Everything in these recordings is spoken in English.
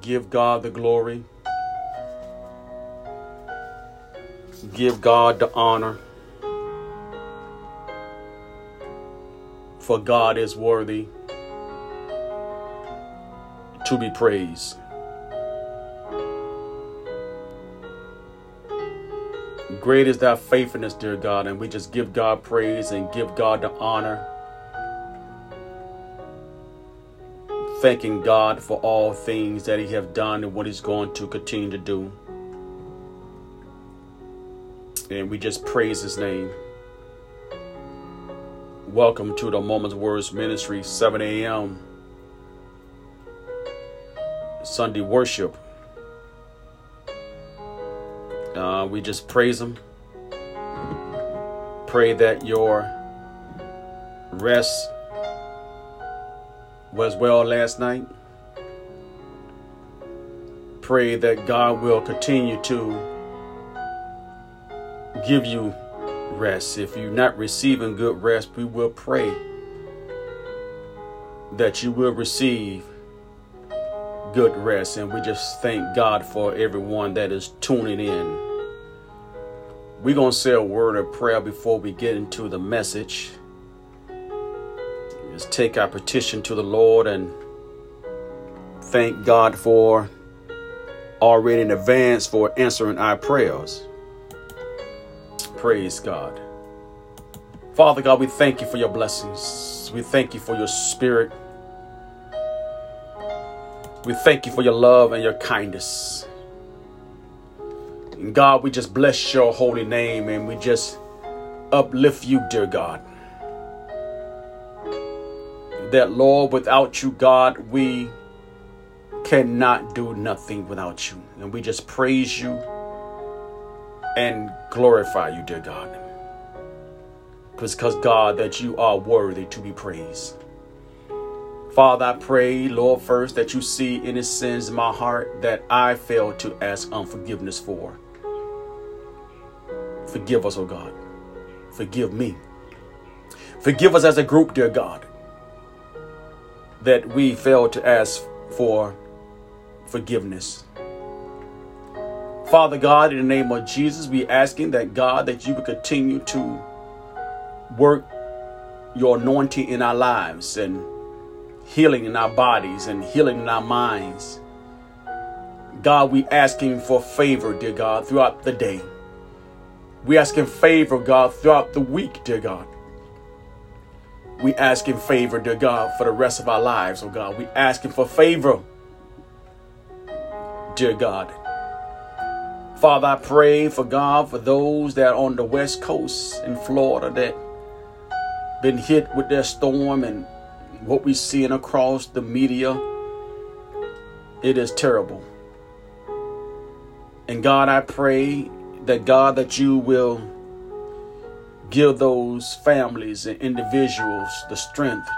Give God the glory. Give God the honor. For God is worthy to be praised. Great is thy faithfulness, dear God, and we just give God praise and give God the honor. Thanking God for all things that He have done and what He's going to continue to do. And we just praise His name. Welcome to the Moments Words Ministry, 7 a.m. Sunday worship. Uh, we just praise Him. Pray that your rest was well last night. Pray that God will continue to give you rest. If you're not receiving good rest, we will pray that you will receive good rest. And we just thank God for everyone that is tuning in. We're going to say a word of prayer before we get into the message. Just take our petition to the Lord and thank God for already in advance for answering our prayers. Praise God. Father God, we thank you for your blessings. We thank you for your spirit. We thank you for your love and your kindness. And God, we just bless your holy name and we just uplift you, dear God. That, Lord, without you, God, we cannot do nothing without you. And we just praise you and glorify you, dear God. Because, God, that you are worthy to be praised. Father, I pray, Lord, first that you see any sins in my heart that I failed to ask unforgiveness for. Forgive us, oh God. Forgive me. Forgive us as a group, dear God, that we fail to ask for forgiveness. Father God, in the name of Jesus, we asking that God that you would continue to work your anointing in our lives and healing in our bodies and healing in our minds. God, we asking for favor, dear God, throughout the day. We asking favor, God, throughout the week, dear God. We ask in favor, dear God, for the rest of our lives, oh God. We asking for favor, dear God. Father, I pray for God for those that are on the west coast in Florida that been hit with their storm and what we seeing across the media. It is terrible. And God, I pray that God, that you will give those families and individuals the strength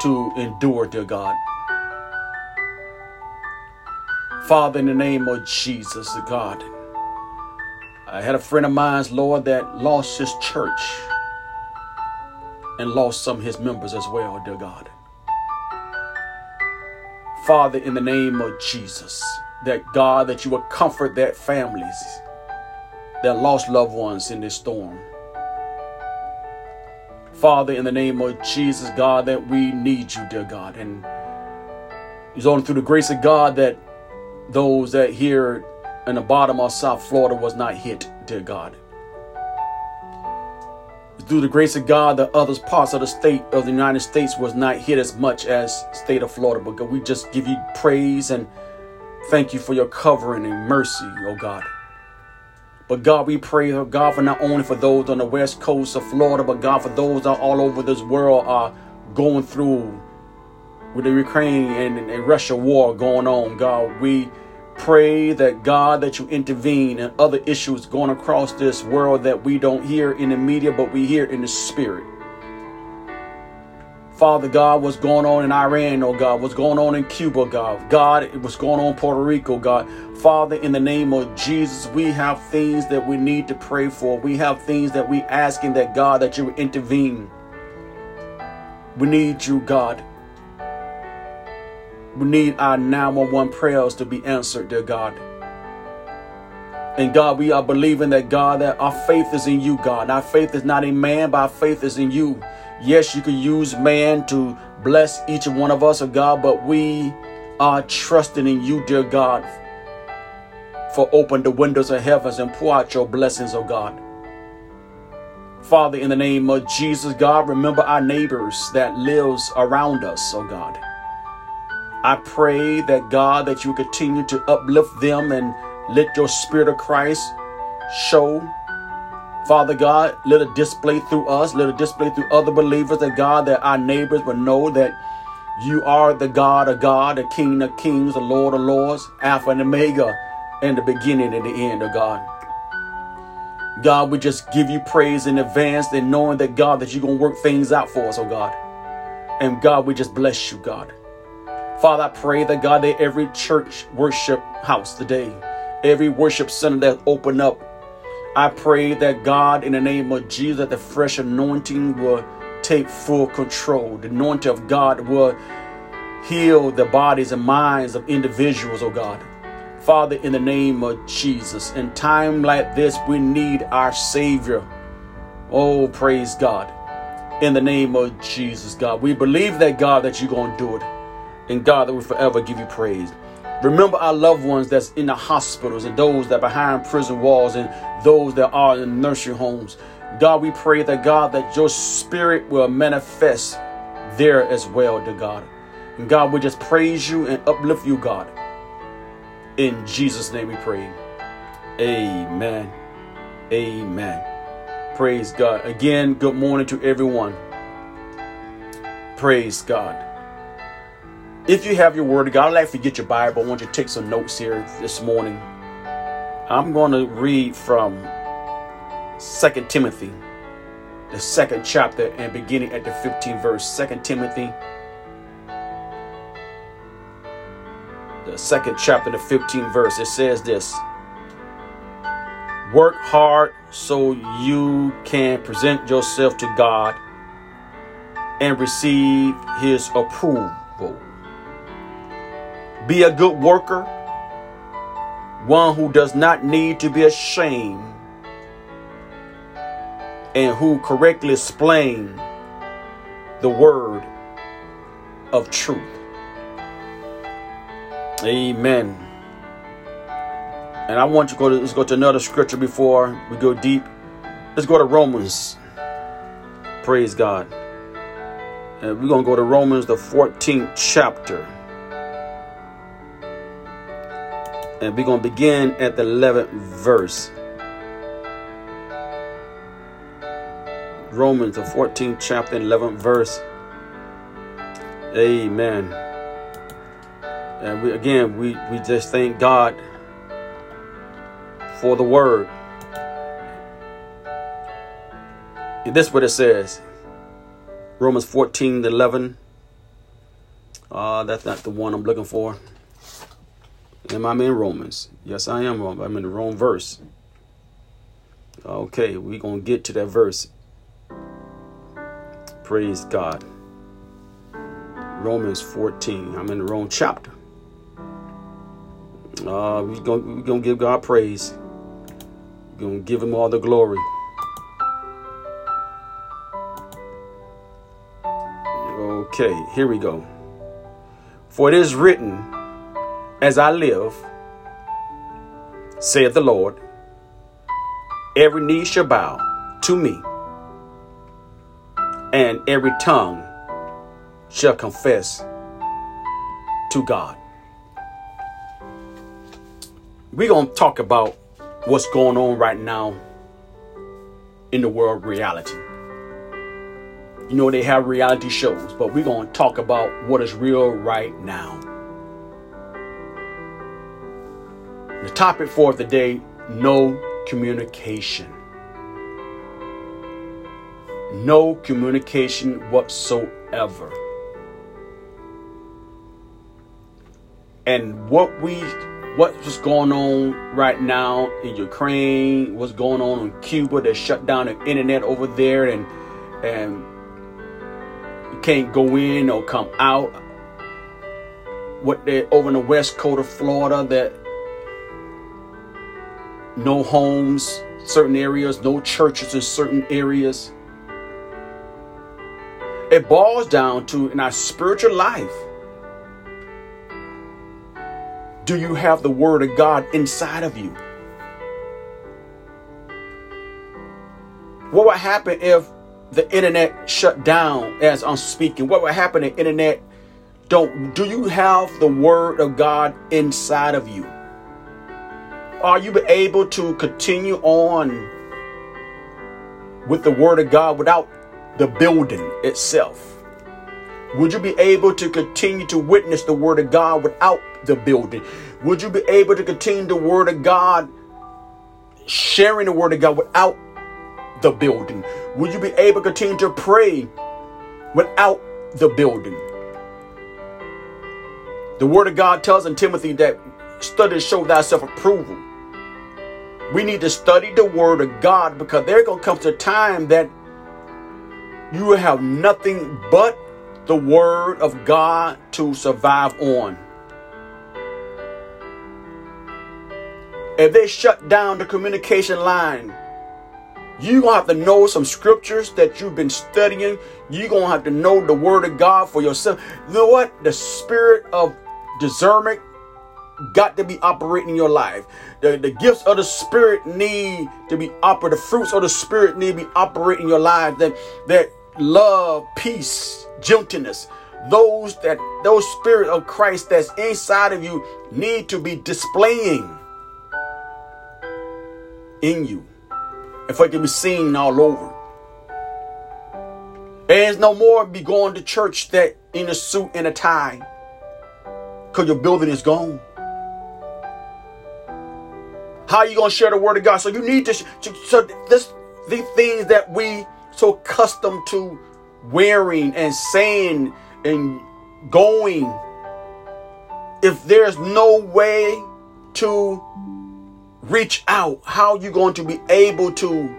to endure, dear God. Father, in the name of Jesus, the God, I had a friend of mine, Lord, that lost his church and lost some of his members as well, dear God. Father, in the name of Jesus, that God, that you will comfort that families that lost loved ones in this storm. Father, in the name of Jesus, God, that we need you, dear God. And it's only through the grace of God that those that here in the bottom of South Florida was not hit, dear God. It's through the grace of God that other parts of the state of the United States was not hit as much as state of Florida. But God, we just give you praise and thank you for your covering and mercy, oh God. But God, we pray, God, for not only for those on the west coast of Florida, but God, for those that all over this world are going through with the Ukraine and, and Russia war going on. God, we pray that God, that you intervene in other issues going across this world that we don't hear in the media, but we hear in the spirit. Father God, what's going on in Iran, oh God, what's going on in Cuba, God, God, what's going on in Puerto Rico, God. Father, in the name of Jesus, we have things that we need to pray for. We have things that we asking that God that you intervene. We need you, God. we need our 911 prayers to be answered, dear God. And God, we are believing that God, that our faith is in you, God. Our faith is not in man, but our faith is in you. Yes, you can use man to bless each and one of us, oh God, but we are trusting in you, dear God, for open the windows of heavens and pour out your blessings, oh God. Father, in the name of Jesus, God, remember our neighbors that lives around us, oh God. I pray that God, that you continue to uplift them and let your Spirit of Christ show, Father God, let it display through us, let it display through other believers that God, that our neighbors will know that you are the God of God, the King of kings, the Lord of lords, Alpha and Omega, and the beginning and the end of God. God, we just give you praise in advance and knowing that God, that you're going to work things out for us, oh God. And God, we just bless you, God. Father, I pray that God, that every church worship house today, every worship center that open up. I pray that God, in the name of Jesus, the fresh anointing will take full control. The anointing of God will heal the bodies and minds of individuals, oh God. Father, in the name of Jesus, in time like this, we need our Savior. Oh, praise God. In the name of Jesus, God. We believe that, God, that you're going to do it. And God, that we forever give you praise. Remember our loved ones that's in the hospitals and those that are behind prison walls and those that are in nursing homes. God, we pray that God, that your spirit will manifest there as well, dear God. And God, we just praise you and uplift you, God. In Jesus' name we pray. Amen. Amen. Praise God. Again, good morning to everyone. Praise God. If you have your word of God, I'd like to get your Bible. I want you to take some notes here this morning. I'm going to read from Second Timothy, the second chapter, and beginning at the 15th verse. Second Timothy, the second chapter, the 15th verse. It says this Work hard so you can present yourself to God and receive his approval be a good worker, one who does not need to be ashamed, and who correctly explain the word of truth. Amen. And I want you to go to let's go to another scripture before we go deep. Let's go to Romans. Praise God. And we're gonna go to Romans the 14th chapter. And we're going to begin at the 11th verse. Romans, the 14th chapter, 11th verse. Amen. And we, again, we, we just thank God for the word. And this is what it says. Romans 14 11. Uh, that's not the one I'm looking for. Am I in Romans? Yes, I am. I'm in the wrong verse. Okay, we're going to get to that verse. Praise God. Romans 14. I'm in the wrong chapter. Uh, we're going we're gonna give God praise. We're going to give him all the glory. Okay, here we go. For it is written, as I live, saith the Lord, every knee shall bow to me, and every tongue shall confess to God. We're going to talk about what's going on right now in the world reality. You know, they have reality shows, but we're going to talk about what is real right now. Topic for the day no communication. No communication whatsoever. And what we what's going on right now in Ukraine, what's going on in Cuba, they shut down the internet over there and and you can't go in or come out. what they over in the west coast of Florida that no homes, certain areas, no churches in certain areas. It boils down to in our spiritual life. Do you have the word of God inside of you? What would happen if the internet shut down as I'm speaking? What would happen if internet don't do you have the word of God inside of you? Are you able to continue on with the word of God without the building itself? Would you be able to continue to witness the word of God without the building? Would you be able to continue the word of God, sharing the word of God without the building? Would you be able to continue to pray without the building? The word of God tells in Timothy that study to show thyself approval. We need to study the word of God because there gonna come a time that you will have nothing but the word of God to survive on. If they shut down the communication line, you're going to have to know some scriptures that you've been studying. You're going to have to know the word of God for yourself. You know what? The spirit of discernment got to be operating in your life. The, the gifts of the Spirit need to be operating. The fruits of the Spirit need to be operating in your life. That that love, peace, gentleness, those that those spirit of Christ that's inside of you need to be displaying in you. If it can be seen all over. There's no more be going to church that in a suit and a tie. Because your building is gone. How are you going to share the word of God? So you need to, so this, the things that we so accustomed to wearing and saying and going, if there's no way to reach out, how are you going to be able to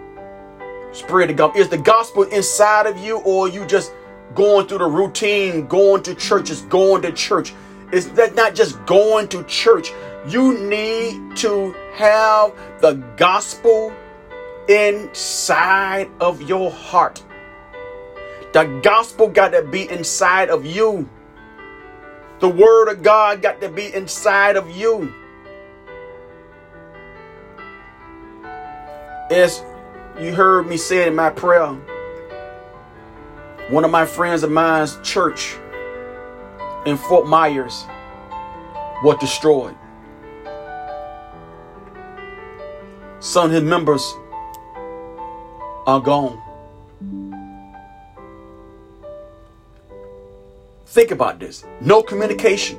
spread the gospel? Is the gospel inside of you or you just going through the routine, going to churches, going to church? It's that not just going to church. You need to have the gospel inside of your heart. The gospel got to be inside of you. The word of God got to be inside of you. As you heard me say in my prayer, one of my friends of mine's church in Fort Myers was destroyed. Some of his members are gone. Think about this no communication.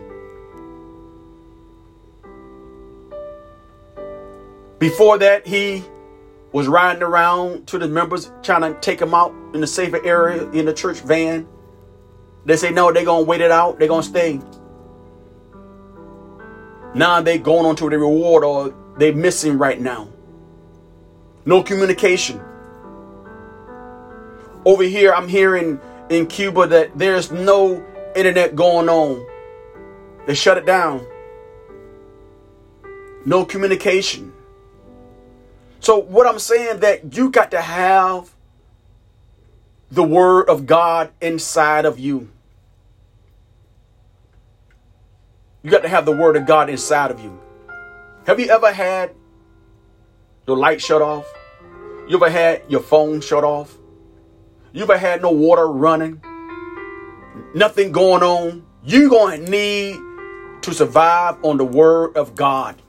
Before that, he was riding around to the members trying to take them out in the safer area in the church van. They say no, they're gonna wait it out, they're gonna stay. Now they going on to the reward or they missing right now. No communication. Over here, I'm hearing in Cuba that there's no internet going on. They shut it down. No communication. So what I'm saying that you got to have the word of God inside of you. You got to have the word of God inside of you. Have you ever had your light shut off? You ever had your phone shut off? You ever had no water running? Nothing going on? You're going to need to survive on the word of God.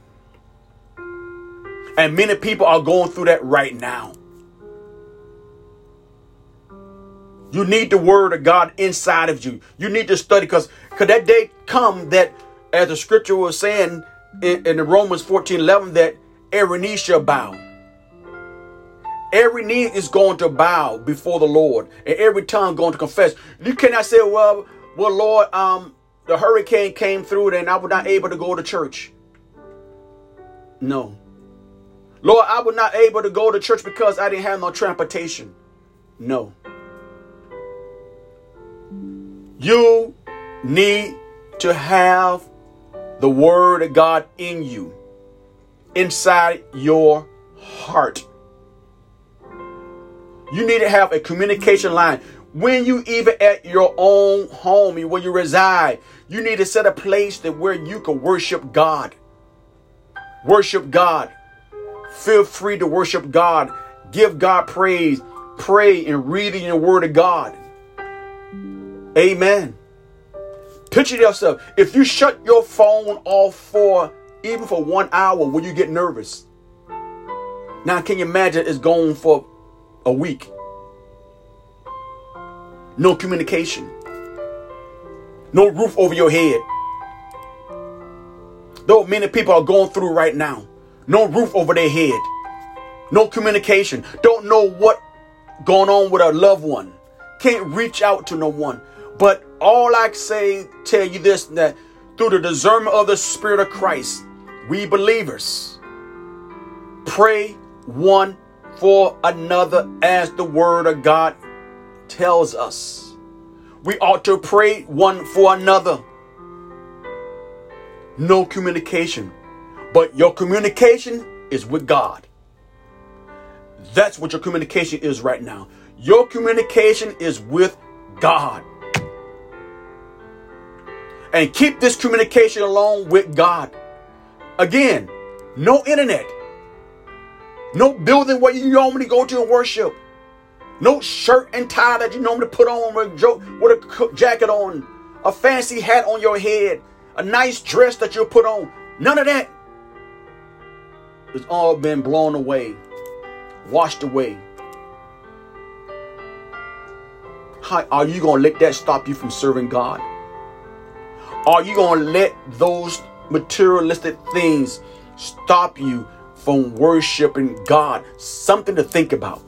And many people are going through that right now. You need the word of God inside of you. You need to study because could that day come that, as the scripture was saying in, in the Romans 14 11, that every knee shall bow. Every knee is going to bow before the Lord, and every tongue going to confess. You cannot say, "Well, well, Lord, um, the hurricane came through, and I was not able to go to church." No. Lord, I was not able to go to church because I didn't have no transportation. No. You need to have the word of God in you, inside your heart. You need to have a communication line. When you even at your own home, where you reside, you need to set a place that where you can worship God. Worship God. Feel free to worship God. Give God praise. Pray and read in the Word of God. Amen. Picture yourself. If you shut your phone off for even for one hour, will you get nervous? Now, can you imagine it's gone for a week? No communication. No roof over your head. Though many people are going through right now. No roof over their head. No communication. Don't know what going on with a loved one. Can't reach out to no one. But all I say, tell you this that through the discernment of the Spirit of Christ, we believers pray one for another as the Word of God tells us. We ought to pray one for another. No communication, but your communication is with God. That's what your communication is right now. Your communication is with God. And keep this communication along with God. Again, no internet. No building where you normally go to and worship. No shirt and tie that you normally put on with a jacket on. A fancy hat on your head. A nice dress that you put on. None of that. It's all been blown away, washed away. How are you going to let that stop you from serving God? Are you going to let those materialistic things stop you from worshiping God? Something to think about.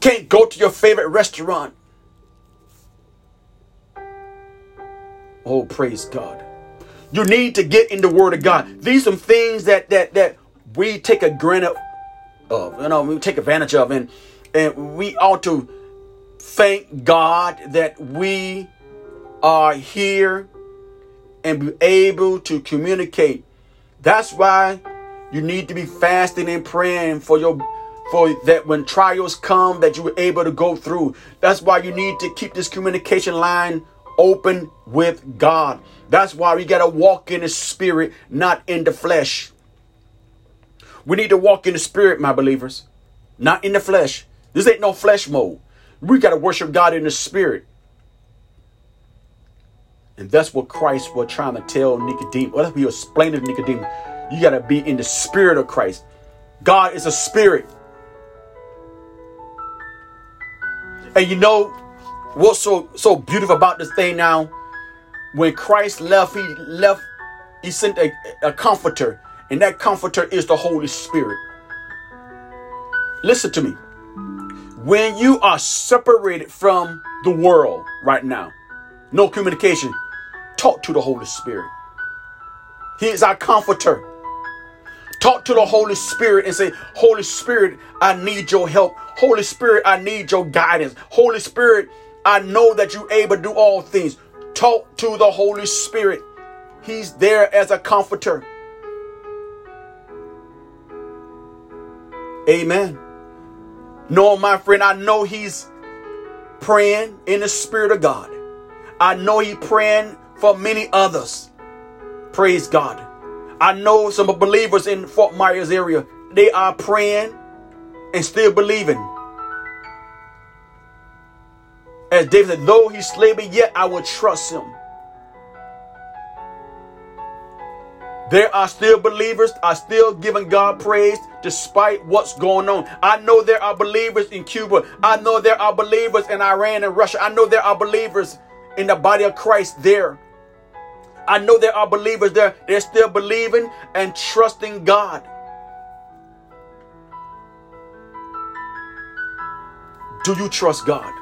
Can't go to your favorite restaurant. Oh, praise God. You need to get in the Word of God. These are some things that that that we take a granted of, you know, we take advantage of, and and we ought to thank God that we are here and be able to communicate. That's why you need to be fasting and praying for your for that when trials come that you were able to go through. That's why you need to keep this communication line open with God. That's why we got to walk in the spirit, not in the flesh. We need to walk in the spirit, my believers, not in the flesh. This ain't no flesh mode. We got to worship God in the spirit. And that's what Christ was trying to tell Nicodemus. that's What he was explaining to Nicodemus? You got to be in the spirit of Christ. God is a spirit. And you know what's so so beautiful about this thing now? When Christ left, he left, he sent a, a comforter, and that comforter is the Holy Spirit. Listen to me. When you are separated from the world right now, no communication, talk to the Holy Spirit. He is our comforter. Talk to the Holy Spirit and say, Holy Spirit, I need your help. Holy Spirit, I need your guidance. Holy Spirit, I know that you're able to do all things. Talk to the Holy Spirit. He's there as a comforter. Amen. No, my friend, I know he's praying in the Spirit of God. I know he's praying for many others. Praise God. I know some believers in Fort Myers area, they are praying and still believing. As David said, though he slay me, yet I will trust him. There are still believers, are still giving God praise despite what's going on. I know there are believers in Cuba. I know there are believers in Iran and Russia. I know there are believers in the body of Christ there. I know there are believers there. They're still believing and trusting God. Do you trust God?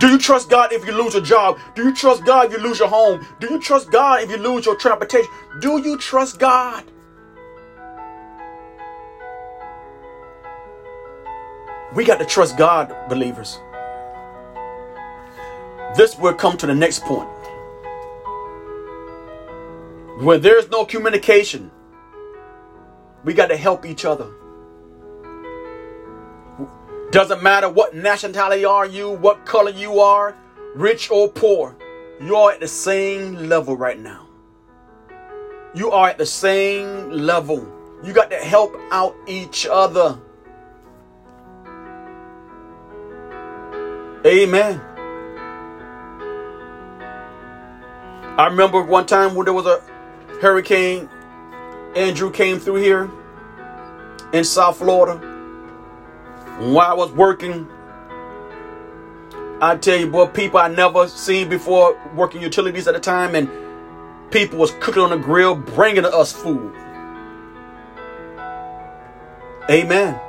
Do you trust God if you lose a job? Do you trust God if you lose your home? Do you trust God if you lose your transportation? Do you trust God? We got to trust God, believers. this will come to the next point. When there's no communication, we got to help each other. Doesn't matter what nationality are you, what color you are, rich or poor, you're at the same level right now. You are at the same level. You got to help out each other. Amen. I remember one time when there was a hurricane, Andrew came through here in South Florida. While I was working, I tell you, boy, people I never seen before working utilities at the time, and people was cooking on the grill, bringing us food. Amen.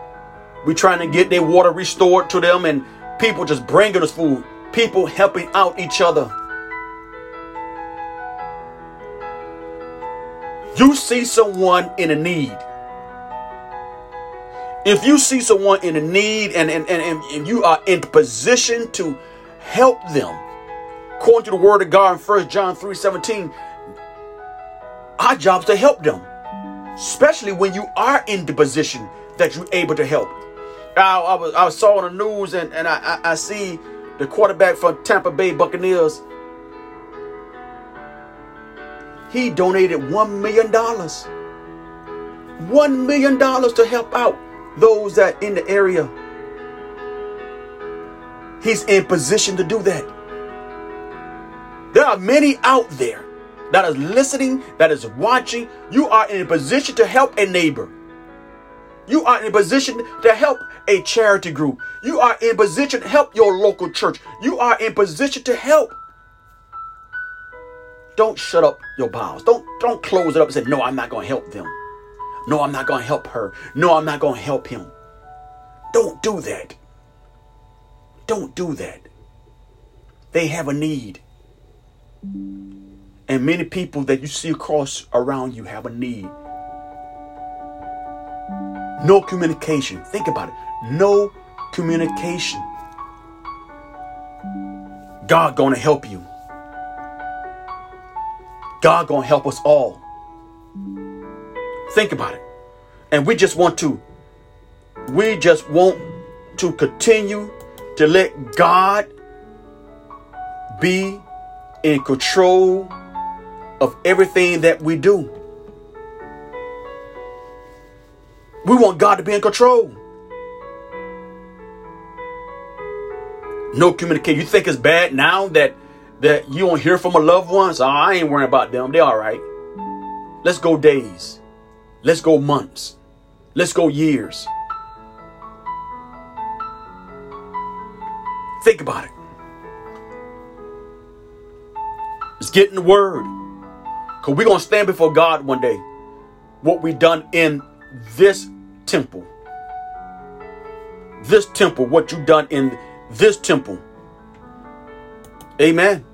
We trying to get their water restored to them, and people just bringing us food. People helping out each other. You see someone in a need. If you see someone in a need and, and, and, and you are in position to help them, according to the word of God in 1 John 3 17, our job is to help them, especially when you are in the position that you're able to help. I, I, was, I saw on the news and, and I, I, I see the quarterback for Tampa Bay Buccaneers. He donated $1 million. $1 million to help out those that in the area. He's in position to do that. There are many out there that is listening, that is watching. You are in a position to help a neighbor. You are in a position to help a charity group. You are in position to help your local church. You are in position to help. Don't shut up your bowels. Don't don't close it up and say, no, I'm not to help them. No, I'm not to help her. No, I'm not to help him. Don't do that. Don't do that. They have a need. And many people that you see across around you have a need. No communication. Think about it. No communication. God to help you. God to help us all. Think about it. And we just want to, we just want to continue to let God be in control of everything that we do. We want God to be in control. No communication. You think it's bad now that that you don't hear from a loved ones? Oh, I ain't worrying about them. They all right. Let's go days. Let's go months. Let's go years. Think about it. It's getting the word. Because we're going to stand before God one day. What we done in this temple. This temple, what you done in this temple. Amen.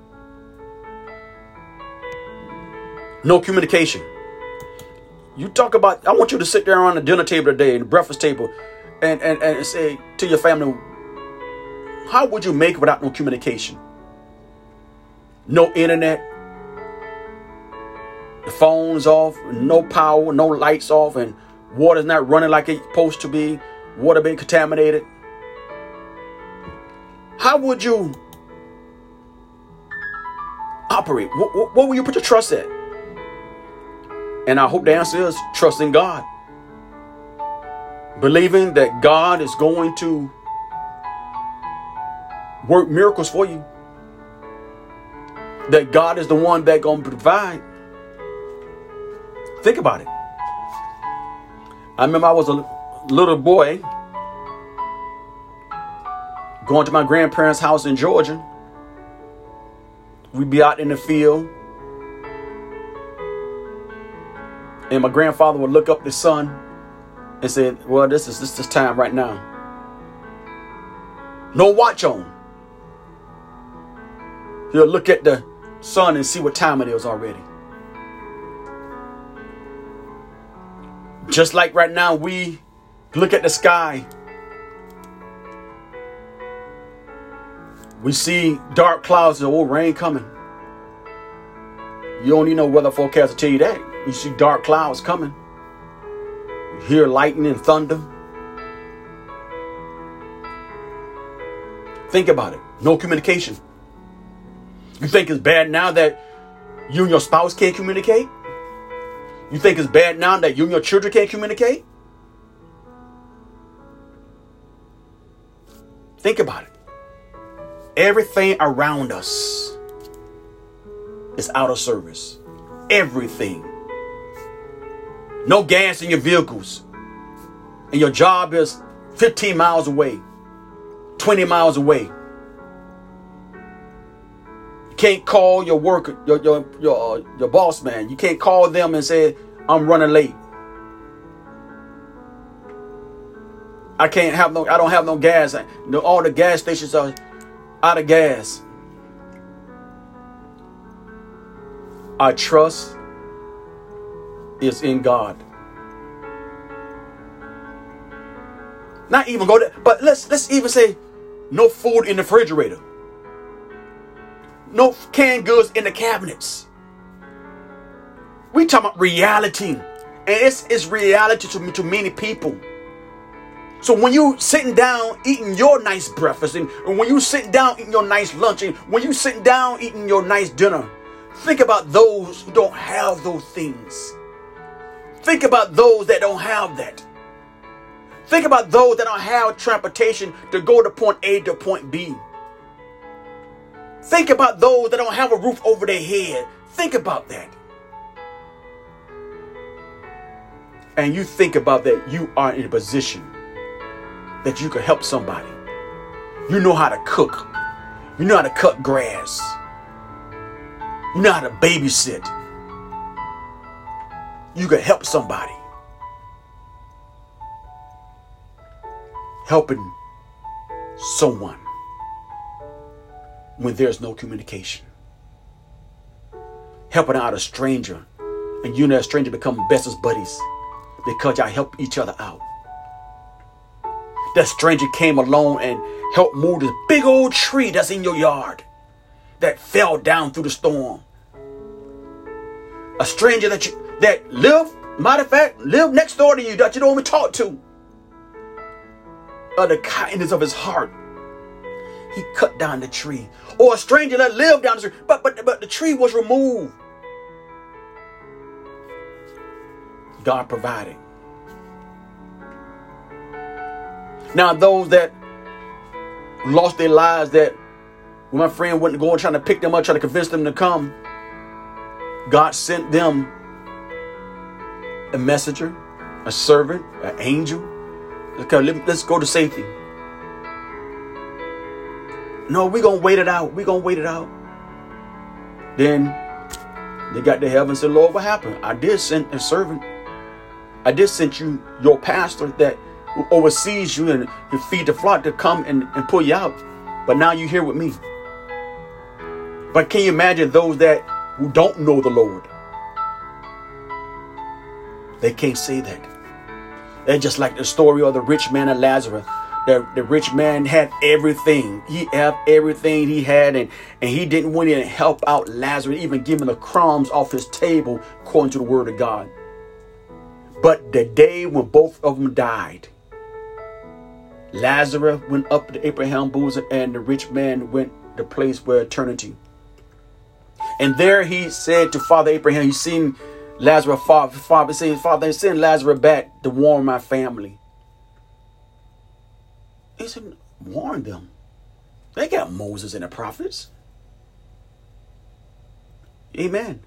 No communication. You talk about, I want you to sit there on the dinner table today, the breakfast table, and, and, and say to your family, how would you make without no communication? No internet, the phone's off, no power, no lights off, and water's not running like it's supposed to be, water being contaminated. How would you operate? What, what, what will you put your trust at? And I hope the answer is trusting God. Believing that God is going to work miracles for you. That God is the one that going to provide. Think about it. I remember I was a little boy going to my grandparents' house in Georgia. We'd be out in the field And my grandfather would look up the sun and say, Well, this is this is time right now. No watch on. He'll look at the sun and see what time it is already. Just like right now, we look at the sky We see dark clouds and old rain coming. You don't need no weather forecast to tell you that. You see dark clouds coming. You hear lightning and thunder. Think about it. No communication. You think it's bad now that you and your spouse can't communicate? You think it's bad now that you and your children can't communicate? Think about it. Everything around us is out of service. Everything. No gas in your vehicles. And your job is 15 miles away, 20 miles away. You can't call your worker, your your your, uh, your boss man. You can't call them and say, I'm running late. I can't have no I don't have no gas. All the gas stations are out of gas. I trust is in God. Not even go there, but let's let's even say no food in the refrigerator. No canned goods in the cabinets. We talking about reality. And it's, it's reality to, to many people. So when you sitting down eating your nice breakfast and, and when you sitting down eating your nice lunch and when you sitting down eating your nice dinner, think about those who don't have those things. Think about those that don't have that. Think about those that don't have transportation to go to point A to point B. Think about those that don't have a roof over their head. Think about that. And you think about that, you are in a position that you can help somebody. You know how to cook. You know how to cut grass. You know how to babysit. You can help somebody. Helping someone when there's no communication. Helping out a stranger and you and that stranger become bestest buddies because y'all help each other out. That stranger came along and helped move this big old tree that's in your yard that fell down through the storm. A stranger that you that live, matter of fact, live next door to you that you don't even talk to. Of the kindness of his heart, he cut down the tree. Or a stranger that lived down the street, but but but the tree was removed. God provided. Now, those that lost their lives, that when my friend went to go and trying to pick them up, trying to convince them to come, God sent them a messenger, a servant, an angel. Okay, let's go to safety. No, we're going to wait it out. We're going to wait it out. Then they got to heaven and said, Lord, what happened? I did send a servant. I did send you your pastor that oversees you and, and feed the flock to come and, and pull you out. But now you're here with me. But can you imagine those that who don't know the Lord? They can't say that. They're just like the story of the rich man and Lazarus. The, the rich man had everything. He had everything he had, and, and he didn't want to help out Lazarus, even give him the crumbs off his table, according to the word of God. But the day when both of them died, Lazarus went up to Abraham's bosom, and the rich man went to the place where eternity. And there he said to Father Abraham, he seen Lazarus, father, father Father, send Lazarus back to warn my family. He said, warn them. They got Moses and the prophets. Amen.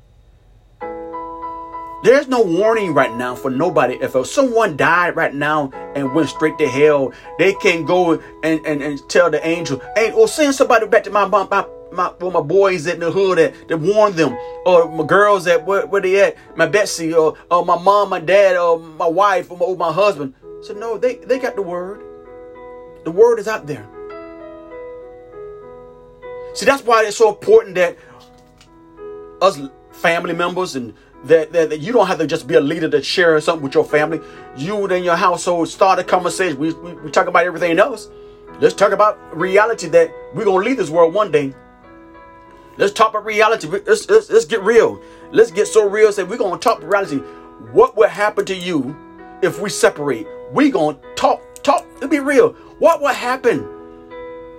There's no warning right now for nobody. If someone died right now and went straight to hell, they can go and, and, and tell the angel, hey, or send somebody back to my my my, my, well, my boys in the hood that, that warn them, or my girls that where, where they at, my Betsy, or, or my mom, my dad, or my wife, or my, or my husband. So no, they, they got the word. The word is out there. See, that's why it's so important that us family members and that, that, that, you don't have to just be a leader to share something with your family. You and your household start a conversation. We, we, we talk about everything else. Let's talk about reality that we're going to leave this world one day. Let's talk about reality. Let's, let's, let's get real. Let's get so real. Say we're going to talk reality. What will happen to you if we separate? We're going to talk, talk, to be real. What will happen?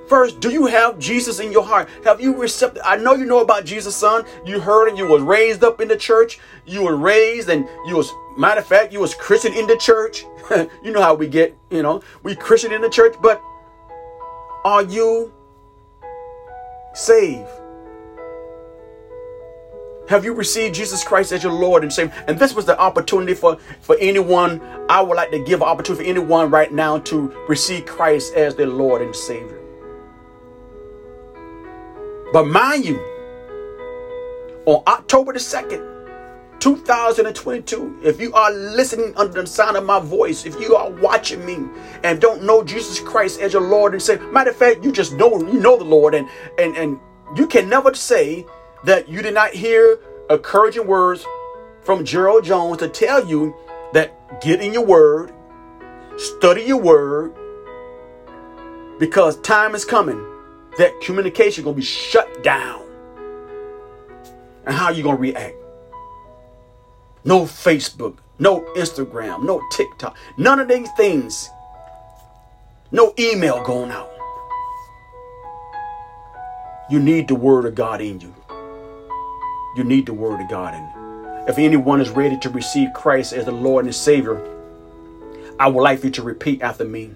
First, do you have Jesus in your heart? Have you received? I know you know about Jesus, son. You heard and you was raised up in the church. You were raised and you was, matter of fact, you was Christian in the church. you know how we get, you know, we Christian in the church, but are you saved? Have you received Jesus Christ as your Lord and Savior? And this was the opportunity for, for anyone. I would like to give opportunity for anyone right now to receive Christ as their Lord and Savior. But mind you, on October the 2nd, 2022, if you are listening under the sound of my voice, if you are watching me and don't know Jesus Christ as your Lord and Savior, matter of fact, you just know you know the Lord, and and and you can never say that you did not hear encouraging words from Gerald Jones to tell you that get in your word, study your word, because time is coming that communication gonna be shut down. And how you gonna react? No Facebook, no Instagram, no TikTok, none of these things. No email going out. You need the word of God in you. You need the word of God you. If anyone is ready to receive Christ as the Lord and Savior, I would like you to repeat after me.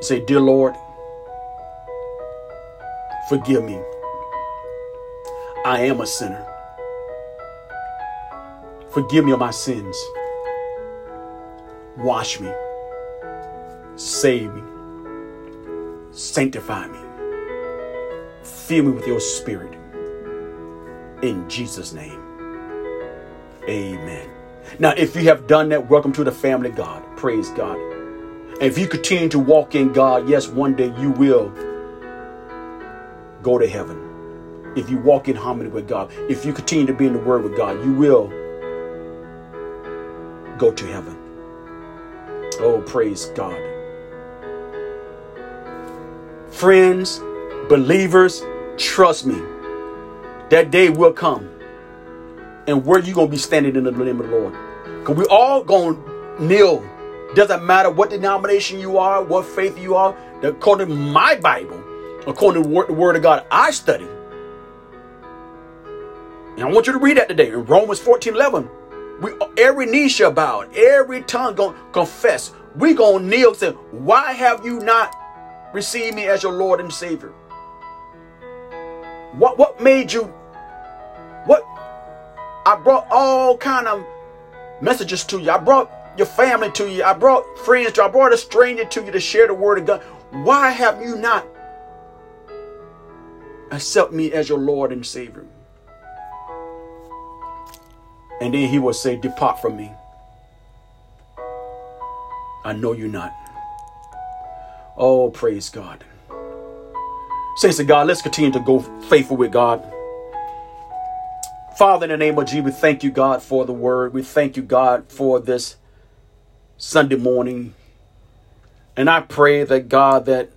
Say, Dear Lord, Forgive me. I am a sinner. Forgive me of my sins. Wash me. Save me. Sanctify me. Fill me with your spirit. In Jesus' name. Amen. Now, if you have done that, welcome to the family God. Praise God. And if you continue to walk in God, yes, one day you will go to heaven. If you walk in harmony with God, if you continue to be in the Word with God, you will go to heaven. Oh, praise God. Friends, believers, trust me. That day will come. And where you to be standing in the name of the Lord? Because we all to kneel. Doesn't matter what denomination you are, what faith you are. According to my Bible, according to the word of God I study. And I want you to read that today in Romans 14 11. We, every knee shall bow, every tongue gonna confess. We gonna kneel and say, Why have you not received me as your Lord and Savior? What what made you what I brought all kind of messages to you. I brought your family to you. I brought friends to you. I brought a stranger to you to share the word of God. Why have you not accept me as your Lord and Savior. And then he will say, Depart from me. I know you not. Oh, praise God. Saints of God, let's continue to go faithful with God. Father, in the name of Jesus, we thank you, God, for the word. We thank you, God, for this Sunday morning. And I pray that God that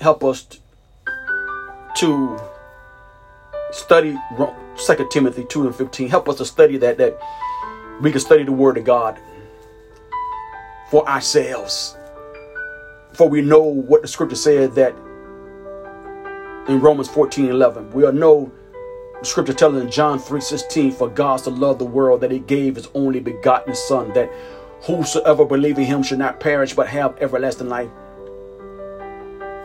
help us to study 2 Timothy 2 and 15. Help us to study that, that we can study the Word of God for ourselves. For we know what the scripture said that in Romans 14 11. We all know the scripture telling in John 3:16, for God to love the world that he gave his only begotten Son, that whosoever believe in him should not perish but have everlasting life.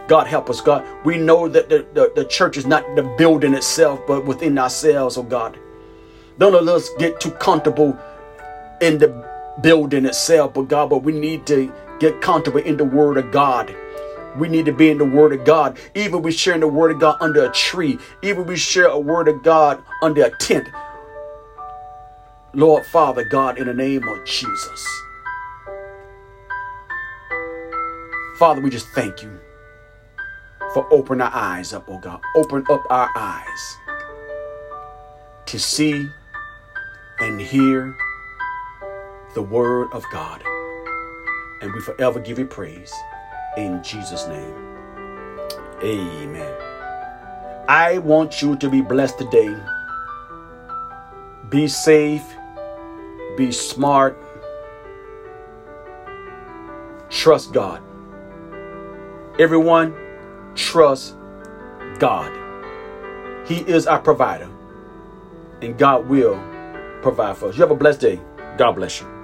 God help us, God. We know that the, the, the church is not the building itself, but within ourselves, oh God. Don't let us get too comfortable in the building itself, but God, but we need to get comfortable in the Word of God. We need to be in the Word of God. Even we sharing the Word of God under a tree, even we share a Word of God under a tent. Lord Father God, in the name of Jesus. Father, we just thank you for open our eyes up, oh God. Open up our eyes to see and hear the word of God. And we forever give you praise. In Jesus' name. Amen. I want you to be blessed today. Be safe. Be smart. Trust God. Everyone, trust God. He is our provider, and God will provide for us. You have a blessed day. God bless you.